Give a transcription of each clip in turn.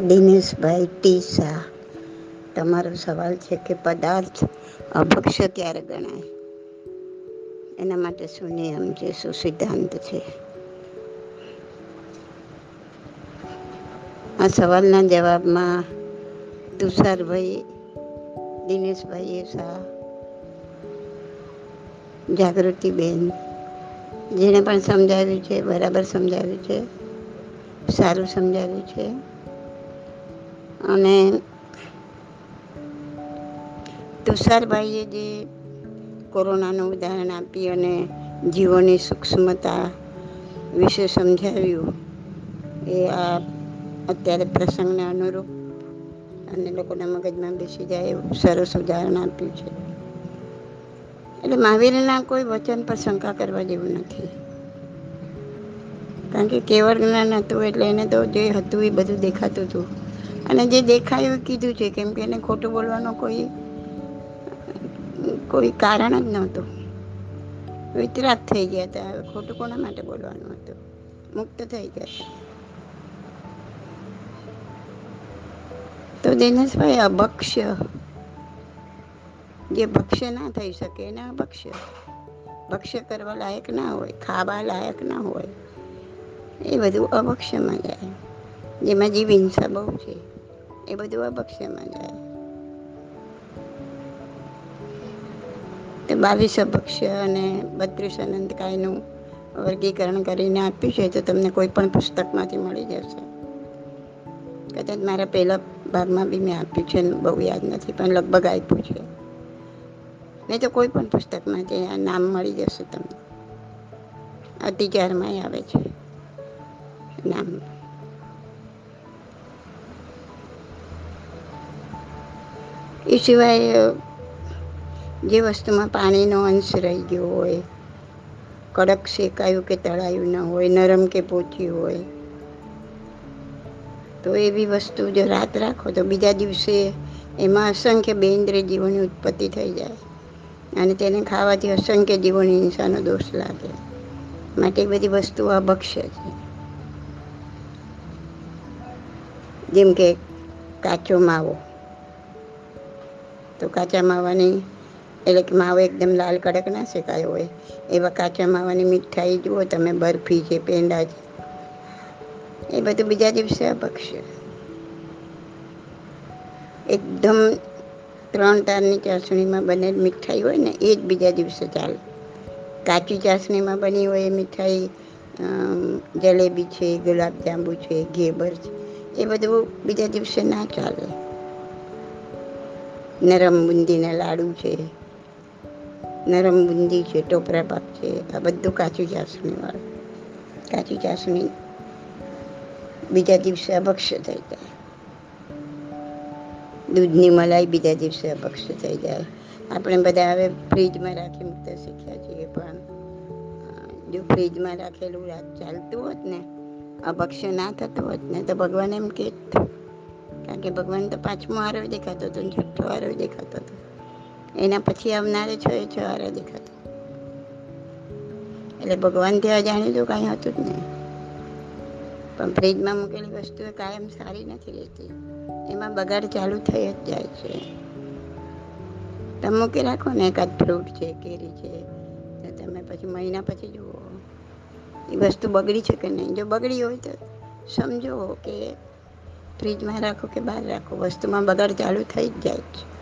Dineshbhai T Shah તમારો સવાલ છે કે પદાર્થ અભક્ષ ક્યારે ગણાય? એના માટે શું નિયમ છે શું સિદ્ધાંત છે. આ સવાલના જવાબમાં તુષારભાઈ દિનેશભાઈ શાહ જાગૃતિબેન, જેણે પણ સમજાવ્યું છે, બરાબર સમજાવ્યું છે, સારું સમજાવ્યું છે. અને તુષારભાઈએ જે કોરોનાનું ઉદાહરણ આપી અને જીવોની સૂક્ષ્મતા વિશે સમજાવ્યું, એ આ અત્યારે પ્રસંગને અનુરૂપ અને લોકોના મગજમાં બેસી જાય એવું સરસ ઉદાહરણ આપ્યું છે. એટલે મહાવીરના કોઈ વચન પર શંકા કરવા જેવું નથી. કારણ કે કેવળ જ્ઞાન હતું એટલે એને તો જે હતું એ બધું દેખાતું હતું. અને જે દેખાયું એ કીધું છે, કેમ કે એને ખોટું બોલવાનો કોઈ કોઈ કારણ જ નહોતું. વિતરાગ થઈ ગયા હતા, હવે ખોટું કોના માટે બોલવાનું હતું? મુક્ત થઈ ગયા હતા તો દિનેશભાઈ અભક્ષ્ય જે ભક્ષ્ય ના થઈ શકે એને અભક્ષ્ય ભક્ષ્ય કરવા લાયક ના હોય, ખાવા લાયક ના હોય, એ બધું અભક્ષ્યમાં જાય. જેમાં જીવ હિંસા બહુ છે. એ બધું અભક્ષ્યમાં જાય. તો બાવીસ અભક્ષ્ય અને બત્રીસ અનંતકાયનું વર્ગીકરણ કરીને આપ્યું છે તો તમને કોઈ પણ પુસ્તકમાંથી મળી જશે. કદાચ મારા પહેલા ભાગમાં બી મેં આપ્યું છે, બહુ યાદ નથી, પણ લગભગ આપ્યું છે. નહીં તો કોઈ પણ પુસ્તકમાં જે આ નામ મળી જશે તમને. અતિચારમાં આવે છે, નામ. એ સિવાય જે વસ્તુમાં પાણીનો અંશ રહી ગયો હોય, કડક શેકાયું કે તળાયું ન હોય, નરમ કે પોચી હોય, તો એવી વસ્તુ જો રાત રાખો તો બીજા દિવસે એમાં અસંખ્ય બેન્દ્રિય જીવોની ઉત્પત્તિ થઈ જાય. અને તેને ખાવાથી અસંખ્ય જીવોની હિંસાનો દોષ લાગે. માટે બધી વસ્તુ અભક્ષ્ય છે. જેમ કે કાચો માવો. તો કાચા માવાની, એટલે કે માવો એકદમ લાલ કડક ના શેકાયો હોય. એવા કાચા માવાની મીઠાઈ જુઓ તમે, બરફી છે, પેંડા છે. એ બધું બીજા દિવસે અપક્ષે એકદમ ત્રણ તારની ચાસણીમાં બનેલ મીઠાઈ હોય ને, એ જ બીજા દિવસે ચાલે. કાચી ચાસણીમાં બની હોય એ મીઠાઈ જલેબી છે, ગુલાબજાંબુ છે, ઘેબર છે, એ બધું બીજા દિવસે ના ચાલે. નરમ બુંદીના લાડુ છે, નરમ બુંદી છે, ટોપરા પાક છે, આ બધું કાચું ચાસણીવાળું કાચી ચાસણી બીજા દિવસે અભક્ષ્ય થઈ જાય. દૂધની મલાઈ બીજા દિવસે અભક્ષ્ય થઈ જાય. આપણે બધા હવે ફ્રીજમાં રાખી મૂકતા શીખ્યા છીએ, પણ જો ફ્રીજમાં રાખેલું ચાલતું હોત ને અભક્ષ્ય ના થતું હોત ને, તો ભગવાન એમ કે કારણ કે ભગવાન તો પાંચમો આરો દેખાતો હતો છઠ્ઠો આરો દેખાતો હતો. એના પછી આવનારે છ એ છ આરો દેખાતો. એટલે ભગવાન ત્યાં જાણ્યું તો કાંઈ હતું જ નહીં. પણ ફ્રીજમાં મૂકેલી વસ્તુ કાયમ સારી નથી રહેતી. એમાં બગાડ ચાલુ થઈ જ જાય છે. તમે મૂકી રાખો ને એકાદ ફ્રૂટ છે, કેરી છે, તો તમે પછી મહિના પછી જુઓ. એ વસ્તુ બગડી છે કે નહીં? જો બગડી હોય તો સમજો કે ફ્રીજમાં રાખો કે બહાર રાખો, વસ્તુમાં બગાડ ચાલુ થઈ જ જાય છે.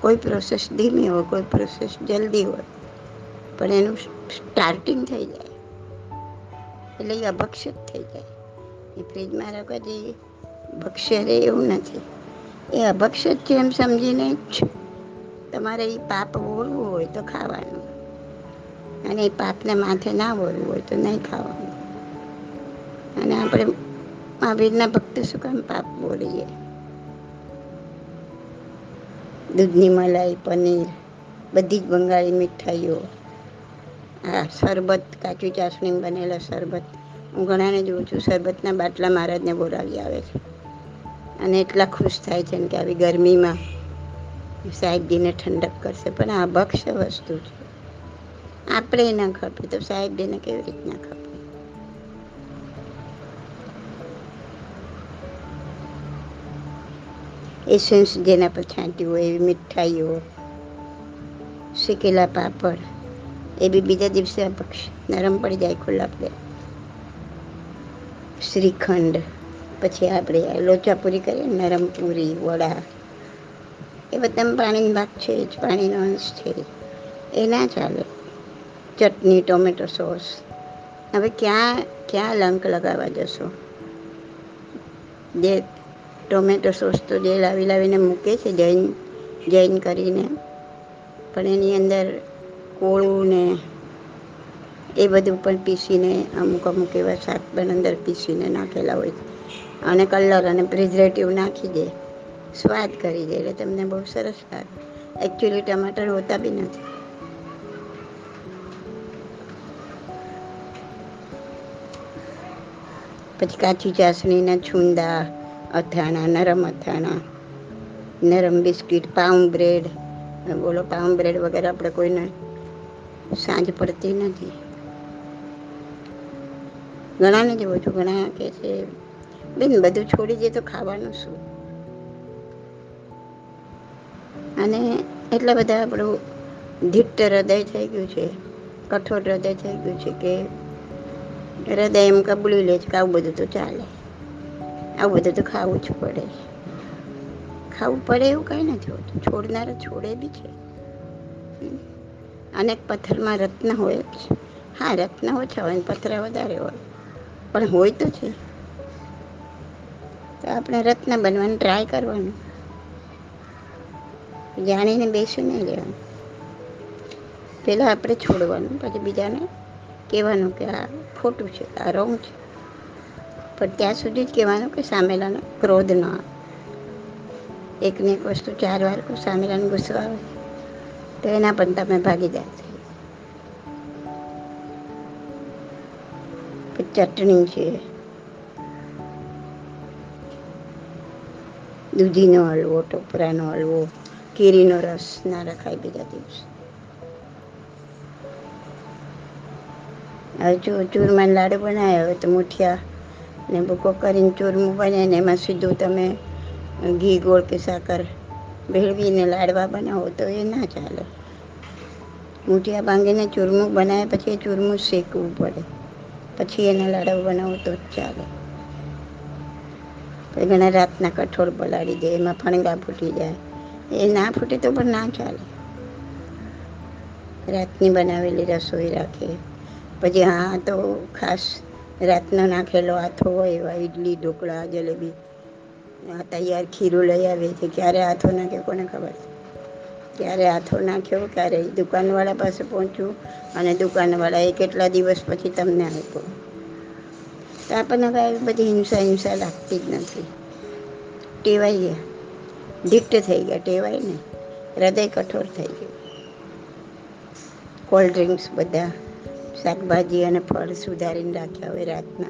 કોઈ પ્રોસેસ ધીમી હોય, કોઈ પ્રોસેસ જલ્દી હોય, પણ એનું સ્ટાર્ટિંગ થઈ જાય. એટલે એ અભક્ષિત થઈ જાય. એ ફ્રીજમાં રાખવા જે ભક્ષ્ય રહે એવું નથી. એ અભક્ષિત છે એમ સમજીને જ તમારે એ પાપ બોલવું હોય તો ખાવાનું. અને એ પાપને માથે ના બોલવું હોય તો નહીં ખાવાનું. અને આપણે મહાવીરના ભક્ત શું કામ પાપ બોલીએ. દૂધની મલાઈ, પનીર, બધી જ બંગાળી મીઠાઈઓ. આ શરબત, કાચું ચાસણી બનેલા શરબત. હું ઘણાને જોઉં છું, શરબતના બાટલા મહારાજને બોલાવી આવે છે. અને એટલા ખુશ થાય છે કે આવી ગરમીમાં સાહેબજીને ઠંડક કરશે. પણ આ ભક્ષ્ય વસ્તુ છે. આપણે ના ખપે તો સાહેબજીને કેવી રીતના ખપે? એસેન્સ જેના પર છાંટ્યું હોય એવી મીઠાઈઓ શેકેલા પાપડ, એ બી બીજા દિવસે નરમ પડી જાય ખુલ્લા પડે. શ્રીખંડ, પછી આપણે લોચા પૂરી કરીએ, નરમ પૂરી, વડા. એ બધા પાણીની ભાગ છે જ પાણીનો અંશ છે. એ ના ચાલે. ચટણી, ટોમેટો સોસ. હવે ક્યાં ક્યાં લંક લગાવવા જશો? જે ટોમેટો સોસ તો જે લાવી લાવીને મૂકે છે, જૈન જૈન કરીને. પણ એની અંદર કોળું ને એ બધું પણ પીસીને અમુક અમુક એવા શાક પણ અંદર પીસીને નાખેલા હોય અને કલર અને પ્રિઝર્વેટિવ નાખી દે. સ્વાદ કરી દે, એટલે તમને બહુ સરસ લાગે. એકચ્યુઅલી ટમાટર હોતા બી નથી. પછી કાચી ચાસણીના છુંદા અથાણા, નરમ અથાણા, નરમ બિસ્કિટ, પાઉં બ્રેડ. બોલો, પાઉં બ્રેડ વગેરે આપણે કોઈને સાંજ પડતી નથી. ઘણાને જોઉં છું ઘણા કે છે, બેન, બધું છોડી દે તો ખાવાનું શું? અને એટલા બધા આપણું ધીટ્ટ હૃદય થઈ ગયું છે, કઠોર હૃદય થઈ ગયું છે કે હૃદય એમ કબૂલી લે છે કે આવું બધું તો ચાલે. આવું બધું તો ખાવું જ પડે. ખાવું પડે એવું કંઈ નથી હોતું. છોડનારા છોડે બી છે. અનેક પથ્થરમાં રત્ન હોય હા, રત્ન ઓછા હોય પથ્થર વધારે હોય. પણ હોય તો છે. તો આપણે રત્ન બનવાનું ટ્રાય કરવાનું. જાણીને બેસી નહીં લેવાનું. પહેલાં આપણે છોડવાનું, પછી બીજાને કહેવાનું કે આ ખોટું છે, આ રોંગ છે. પણ ત્યાં સુધી જ કહેવાનું કે સામેલાનો ક્રોધ ન આવે. એકને એક વસ્તુ ચાર વાર કોઈ સામેલાને ગુસ્સો આવે, તો એના પણ તમે ભાગીદાર થઈ. છે ચટણી છે. દૂધીનો હલવો, ટોપરાનો હલવો, કેરીનો રસ ના રખાય બીજા દિવસે. હવે ચૂરમાના લાડુ બનાવ્યા હોય તો મુઠિયા ને ભૂકો કરીને ચૂરમું બને ને એમાં સીધું તમે ઘી ગોળ કે સાકર ભેળવીને લાડવા બનાવો તો એ ના ચાલે. મૂઠિયા ભાંગીને ચૂરમું બનાવે પછી એ ચૂરમું શેકવું પડે. પછી એના લાડવા બનાવો તો જ ચાલે. પછી ઘણા રાતના કઠોળ પલાળી દે, એમાં ફણગા ફૂટી જાય. એ ના ફૂટે તો પણ ના ચાલે. રાતની બનાવેલી રસોઈ રાખે. પછી હા તો ખાસ રાતનો નાખેલો આથો હોય એવા ઇડલી ઢોકળા, જલેબી. આ તૈયાર ખીરું લઈ આવે છે. ક્યારે હાથો નાખે કોને ખબર? ક્યારે હાથો નાખ્યો, ક્યારે દુકાનવાળા પાસે પહોંચ્યું અને દુકાનવાળા એ કેટલા દિવસ પછી તમને આપ્યો? તો આપણને કાંઈ બધી હિંસા હિંસા લાગતી જ નથી. ટેવાઈ ગયા ઢીટ્ટ થઈ ગયા. ટેવાય ને હૃદય કઠોર થઈ ગયું. કોલ્ડ ડ્રિંક્સ બધા શાકભાજી અને ફળ સુધારીને રાખ્યા હોય રાતના.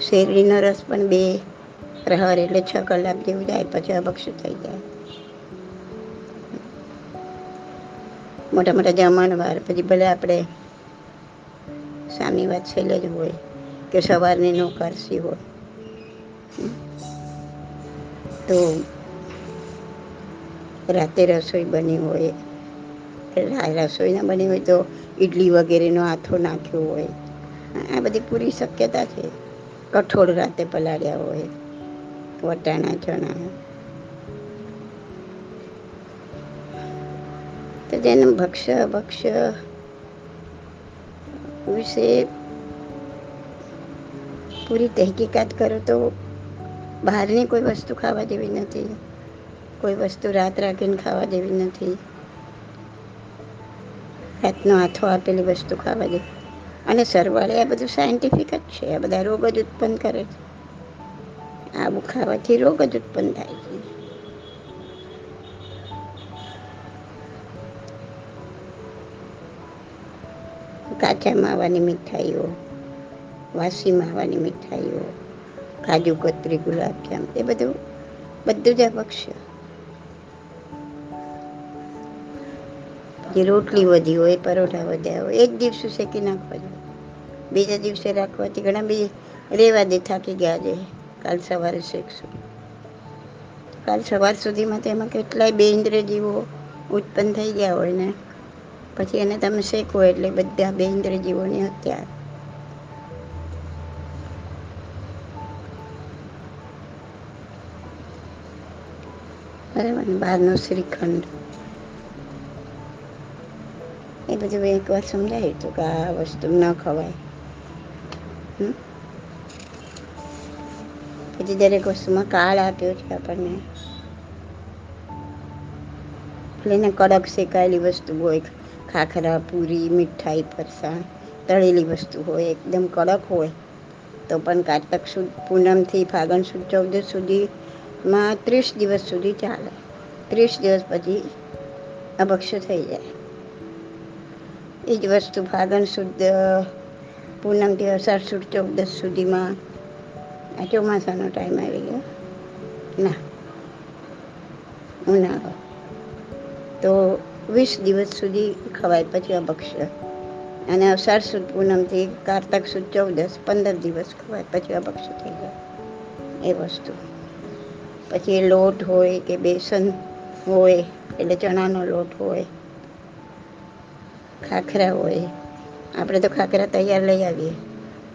શેરડીનો રસ પણ બે પ્રહર એટલે છ કલાક જેવું જાય, પછી અભક્ષ થઈ જાય. મોટા મોટા જમણવાર પછી ભલે આપણે સામી વાત છેલ્લે જ હોય કે સવારની નોકરસી હોય. તો રાતે રસોઈ બની હોય રસોઈ ના બની હોય તો ઇડલી વગેરેનો આથો નાખ્યો હોય. આ બધી પૂરી શક્યતા છે. કઠોળ રાતે પલાળ્યા હોય. વટાણા ચણા તો જેને ભક્ષ્ય ભક્ષ્ય વિશે પૂરી તહેકીકાત કરો તો બહારની કોઈ વસ્તુ ખાવા જેવી નથી. કોઈ વસ્તુ રાત રાખીને ખાવા જેવી નથી. રાતનો હાથો આપેલી વસ્તુ ખાવા દે. અને સરવાળે આ બધું સાયન્ટિફિક જ છે. આ બધા રોગ જ ઉત્પન્ન કરે છે. આવું ખાવાથી રોગ જ ઉત્પન્ન થાય છે. કાચા માવાની મીઠાઈઓ, વાસી માવાની મીઠાઈઓ, કાજુ, કતરી ગુલાબજામ એ બધું બધું જ અપક્ષ્ય જે રોટલી વધી હોય, પરોઠા વધ્યા હોય એક દિવસે શેકી નાખવા જોઈએ બીજા દિવસે રાખવાથી ઘણા બી રેવા દે, થાકી ગયા છે કાલ સવારે શેકશું. કાલ સવાર સુધીમાં તેમાં કેટલાય બે ઇન્દ્રજીવો ઉત્પન્ન થઈ ગયા હોય ને, પછી એને તમે શેકો એટલે બધા બે ઇન્દ્રજીવોની હત્યા. બરાબર બહારનો શ્રીખંડ. એ બધું મેં એકવાર સમજાવ્યું હતું કે આ વસ્તુ ન ખવાય હમ? પછી દરેક વસ્તુમાં કાળ આપ્યો છે આપણને એટલે એને કડક શેકાયેલી વસ્તુ હોય ખાખરા પૂરી મીઠાઈ ફરસાણ તળેલી વસ્તુ હોય એકદમ કડક હોય તો પણ કારતક સુદ પૂનમથી ફાગણ સુદ ચૌદસ સુધીમાં ત્રીસ દિવસ સુધી ચાલે ત્રીસ દિવસ પછી અભક્ષ્ય થઈ જાય એ જ વસ્તુ ફાગણ સુદ પૂનમથી અષાઢ સુદ ચૌદસ સુધીમાં આ ચોમાસાનો ટાઈમ આવી ગયો. ના. ઉનાળો તો વીસ દિવસ સુધી ખવાય, પછી અભક્ષ્ય અને અષાઢ સુદ, પૂનમથી કારતક સુદ ચૌદસ પંદર દિવસ ખવાય, પછી અભક્ષ્ય થઈ જાય. એ વસ્તુ. પછી લોટ હોય કે બેસન હોય, એટલે ચણાનો લોટ હોય. ખાખરા હોય. આપણે તો ખાખરા તૈયાર લઈ આવીએ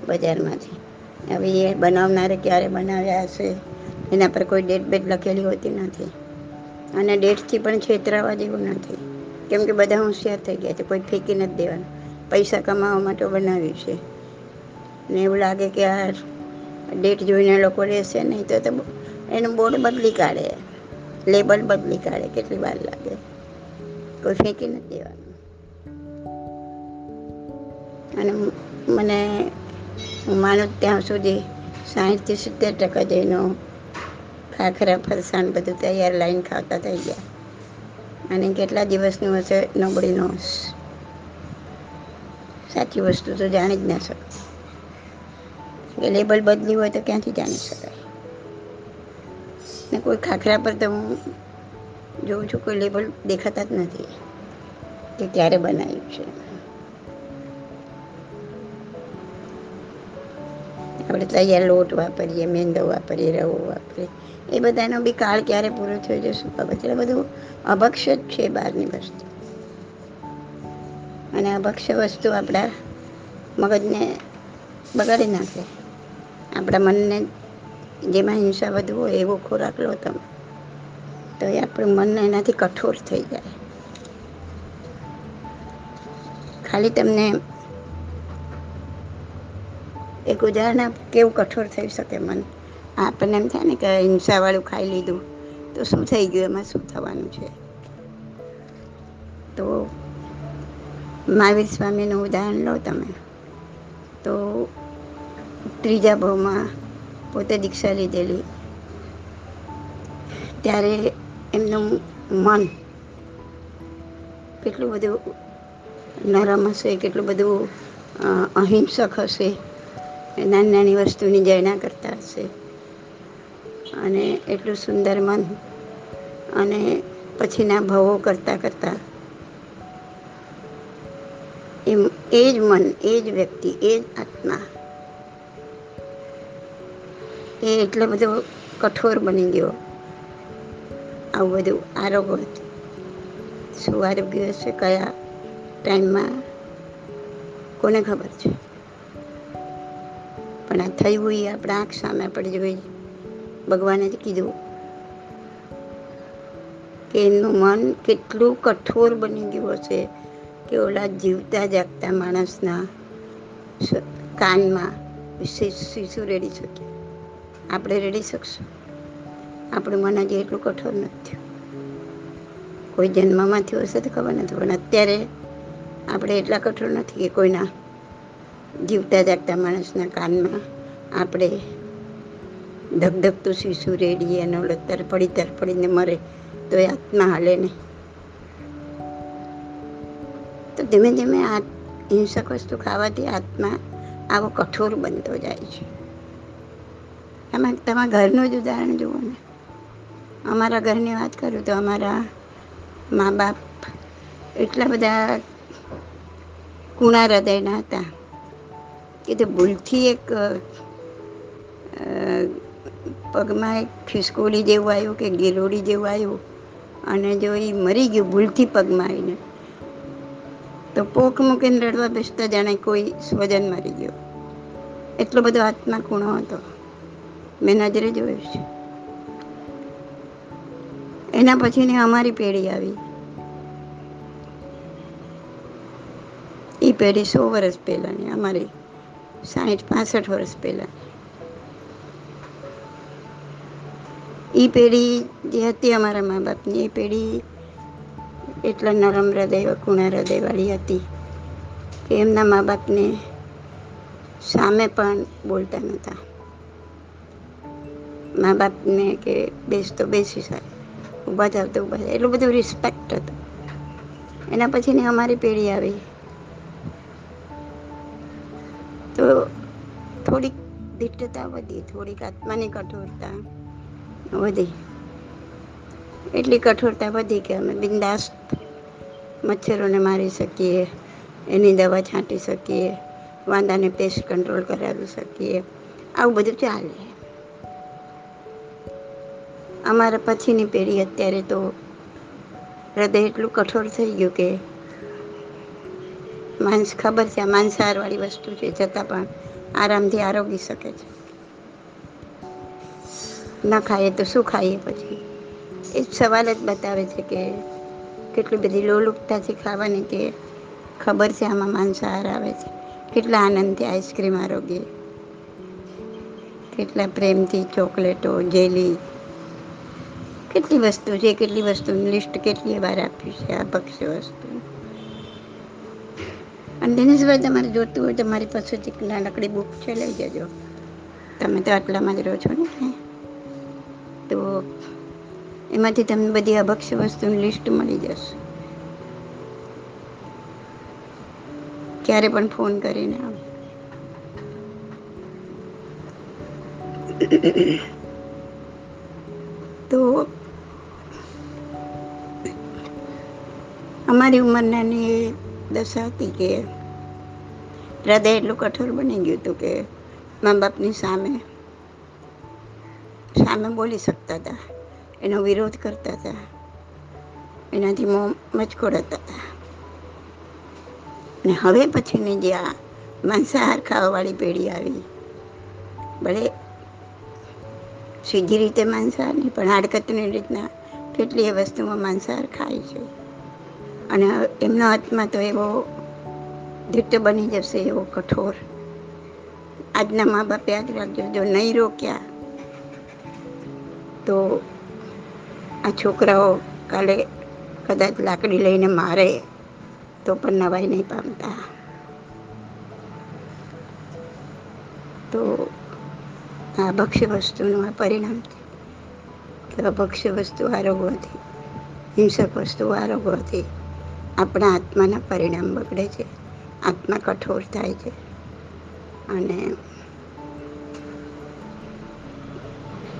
બજારમાંથી. હવે એ બનાવનારે ક્યારે બનાવ્યા હશે? એના પર કોઈ ડેટ બેટ લખેલી હોતી નથી. અને ડેટથી પણ છેતરાવા જેવું નથી. કેમ કે બધા હોશિયાર થઈ ગયા છે, કોઈ ફેંકી નથી દેવાનું. પૈસા કમાવા માટે બનાવ્યું છે. ને એવું લાગે કે આ ડેટ જોઈને લોકો રહેશે નહીં તો તો એનું બોર્ડ બદલી કાઢે. લેબલ બદલી કાઢે, કેટલી વાર લાગે. કોઈ ફેંકી નથી દેવાનું. અને મને હું માનું ત્યાં સુધી સાહીઠથી સિત્તેર ટકા જઈનો ખાખરા, ફરસાણ બધું તૈયાર લાઈન ખાતા થઈ ગયા. અને કેટલા દિવસનું હશે નબળીનો સાચી વસ્તુ તો જાણી જ ના શકે લેબલ બદલી હોય તો ક્યાંથી જાણી શકાય? ને કોઈ ખાખરા પર તો હું જોઉં છું, કોઈ લેબલ દેખાતા જ નથી કે ક્યારે બનાવ્યું છે. આપણે તૈયાર લોટ વાપરીએ, મેંદો વાપરીએ, રવો વાપરીએ. એ બધાનો બી કાળ ક્યારે પૂરો થયો છે શું ખબર? એટલે બધું અભક્ષ જ છે બહારની વસ્તુ. અને અભક્ષ વસ્તુ આપણા મગજને બગાડી નાખે. આપણા મનને જેમાં હિંસા વધુ હોય એવો ખોરાક લો તમે. તો એ આપણું મન એનાથી કઠોર થઈ જાય. ખાલી તમને એક ઉદાહરણ આપ કેવું કઠોર થઈ શકે મન? આપણને એમ થાય ને કે હિંસાવાળું ખાઈ લીધું, તો શું થઈ ગયું? એમાં શું થવાનું છે? તો મહાવીર સ્વામીનું ઉદાહરણ લો તમે. તો ત્રીજા ભાવમાં પોતે દીક્ષા લીધેલી. ત્યારે એમનું મન કેટલું બધું નરમ હશે, કેટલું બધું અહિંસક હશે. નાની નાની વસ્તુની જયના કરતા હશે. અને એટલું સુંદર મન અને પછીના ભવો કરતાં કરતાં એમ, એ જ મન, એ જ વ્યક્તિ, એ જ આત્મા. એ એટલો બધો કઠોર બની ગયો. આવું બધું આરોગ્ય શું આરોગ્ય હશે, કયા ટાઈમમાં કોને ખબર છે? પણ આ થયું એ આપણા આંખ સામે આપણે જોઈ ભગવાને જ કીધું કે એનું મન કેટલું કઠોર બની ગયું હશે કે ઓલા જીવતા જાગતા માણસના કાનમાં શીશુ રેડી શકે. આપણે રેડી શકશું. આપણું મન હજી એટલું કઠોર નથી કોઈ જન્મમાં થયું હશે તો ખબર નથી, પણ અત્યારે આપણે એટલા કઠોર નથી કે કોઈના જીવતા જાગતા માણસના કાનમાં આપણે ધગધગતું શીશુ રેડીએ એનો તરફડી તરફડીને મરે, તો એ આત્મા હાલે નહીં. તો ધીમે ધીમે આ હિંસક વસ્તુ ખાવાથી આત્મા આવો કઠોર બનતો જાય છે. એમાં તમારા ઘરનું જ ઉદાહરણ જુઓ ને. અમારા ઘરની વાત કરું તો અમારા મા બાપ એટલા બધા કુણા હૃદયના હતા. કે તે ભૂલથી એક પગમાં એક ખિસકોલી જેવું આવ્યું કે ગેલોડી જેવું આવ્યું અને જો એ મરી ગયું ભૂલથી પગમાં આવીને, તો પોક મૂકીને રડવા બેસતા જાણે કોઈ સ્વજન મરી ગયો. એટલો બધો આત્મા ખૂણો હતો. મેં નજરે જોયો છે. એના પછીની અમારી પેઢી આવી. એ પેઢી સો વર્ષ પહેલાંની, અમારી. સાઠ પાસઠ વર્ષ પહેલાં. એ પેઢી જે હતી અમારા મા બાપની, એ પેઢી એટલા નરમ હૃદય કુણા હૃદયવાળી હતી કે એમના મા બાપને સામે પણ બોલતા નહોતા. મા બાપને કે બેસતો બેસી શકે ઊભા જાવ તો ઊભા જાય એટલું બધું રિસ્પેક્ટ હતું. એના પછીની અમારી પેઢી આવી. તો થોડીક દિટ્ટતા વધી, થોડીક આત્માની કઠોરતા વધી. એટલી કઠોરતા વધી કે અમે બિંદાસ મચ્છરોને મારી શકીએ, એની દવા છાંટી શકીએ, વાંદાને પેસ્ટ કંટ્રોલ કરાવી શકીએ. આવું બધું ચાલે. અમારા પછીની પેઢી અત્યારે તો હૃદય એટલું કઠોર થઈ ગયું કે માણસ ખબર છે, આ માંસાહારવાળી વસ્તુ છે છતાં પણ આરામથી આરોગી શકે છે. ન ખાઈએ તો શું ખાઈએ પછી? એ સવાલ જ બતાવે છે કે કેટલી બધી લોલુપતા છે ખાવાની કે ખબર છે આમાં માંસાહાર આવે છે. કેટલા આનંદથી આઈસ્ક્રીમ આરોગીએ કેટલા પ્રેમથી ચોકલેટો, જેલી. કેટલી વસ્તુ છે, કેટલી વસ્તુની લિસ્ટ કેટલી વાર આપ્યું છે આ ભક્ષ્ય વસ્તુ. અને દિનેશભાઈ તમારે જોતું હોય તો મારી પાસેથી નાનકડી બુક છે, લઈ જજો. તમે તો આટલામાં જ રહો છો ને તો એમાંથી તમને બધી અભક્ષ્ય વસ્તુની લિસ્ટ મળી જશે. ક્યારે પણ ફોન કરીને આવો. તો અમારી ઉંમરનાની એ દશા હતી કે હૃદય એટલું કઠોર બની ગયું હતું કે મા બાપની સામે સામે બોલી શકતા હતા. એનો વિરોધ કરતા હતા. એનાથી મોં મચકોડાતા હતા. ને હવે પછીની જે આ માંસાહાર ખાવાવાળી પેઢી આવી, ભલે સીધી રીતે માંસાહાર નહીં, પણ હાડકતની રીતના કેટલી એ વસ્તુમાં માંસાહાર ખાય છે. અને એમનો હાથમાં તો એવો દિટ્ટ બની જશે એવો કઠોર. આજના મા બાપ યાદ રાખજો જો નહીં રોક્યા, તો આ છોકરાઓ કાલે કદાચ લાકડી લઈને મારે, તો પણ નવાઈ નહીં પામતા. તો આ ભક્ષ્ય વસ્તુનું આ પરિણામ છે. તો અભક્ષ્ય વસ્તુ આરોગવાથી હિંસક વસ્તુ આરોગવાથી આપણા આત્માના પરિણામ બગડે છે. આત્મા કઠોર થાય છે. અને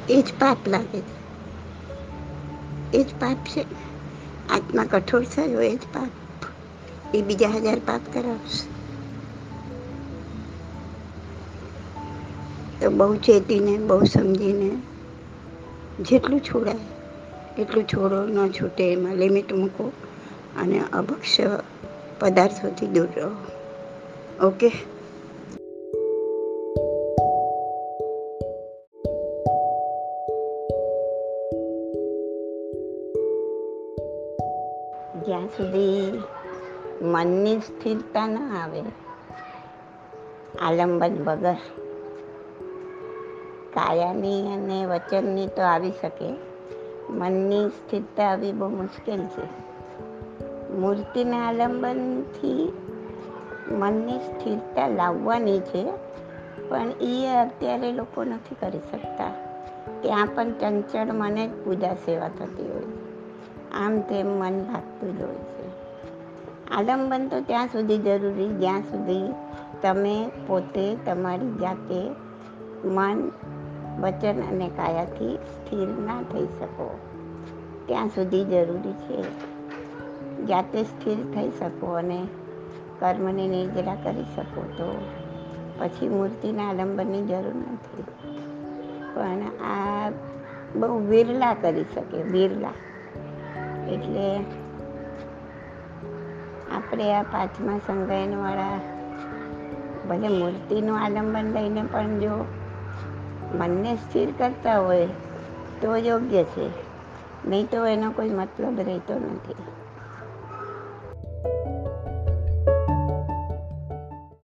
એ જ પાપ લાગે છે. એ જ પાપ છે. આત્મા કઠોર થયો એ જ પાપ. એ બીજા હજાર પાપ કરાવશે. તો બહુ ચેતીને, બહુ સમજીને જેટલું છોડાય, એટલું છોડો, ન છૂટે, એમાં લિમિટ મૂકો અને અભક્ષ્ય પદાર્થોથી દૂર રહો. ઓકે જ્યાં સુધી મનની સ્થિરતા ન આવે, આલંબન વગર, કાયાની અને વચનની તો આવી શકે. મનની સ્થિરતા આવી બહુ મુશ્કેલ છે. મૂર્તિના આલંબનથી મનની સ્થિરતા લાવવાની છે, પણ એ અત્યારે લોકો નથી કરી શકતા. ત્યાં પણ ચંચળ મને જ પૂજા સેવા થતી હોય છે. આમ તેમ મન ભાગતું જ હોય છે. આલંબન તો ત્યાં સુધી જરૂરી, જ્યાં સુધી તમે પોતે તમારી જાતે મન, વચન અને કાયાથી સ્થિર ના થઈ શકો. ત્યાં સુધી જરૂરી છે. જાતે સ્થિર થઈ શકો અને કર્મને નિર્જરા કરી શકો તો પછી મૂર્તિના આલંબનની જરૂર નથી. પણ આ બહુ વિરલા કરી શકે વિરલા એટલે આપણે આ પાંચમા સંગાયનવાળા ભલે મૂર્તિનું આલંબન લઈને પણ જો મનને સ્થિર કરતા હોય તો યોગ્ય છે. નહીં તો એનો કોઈ મતલબ રહેતો નથી.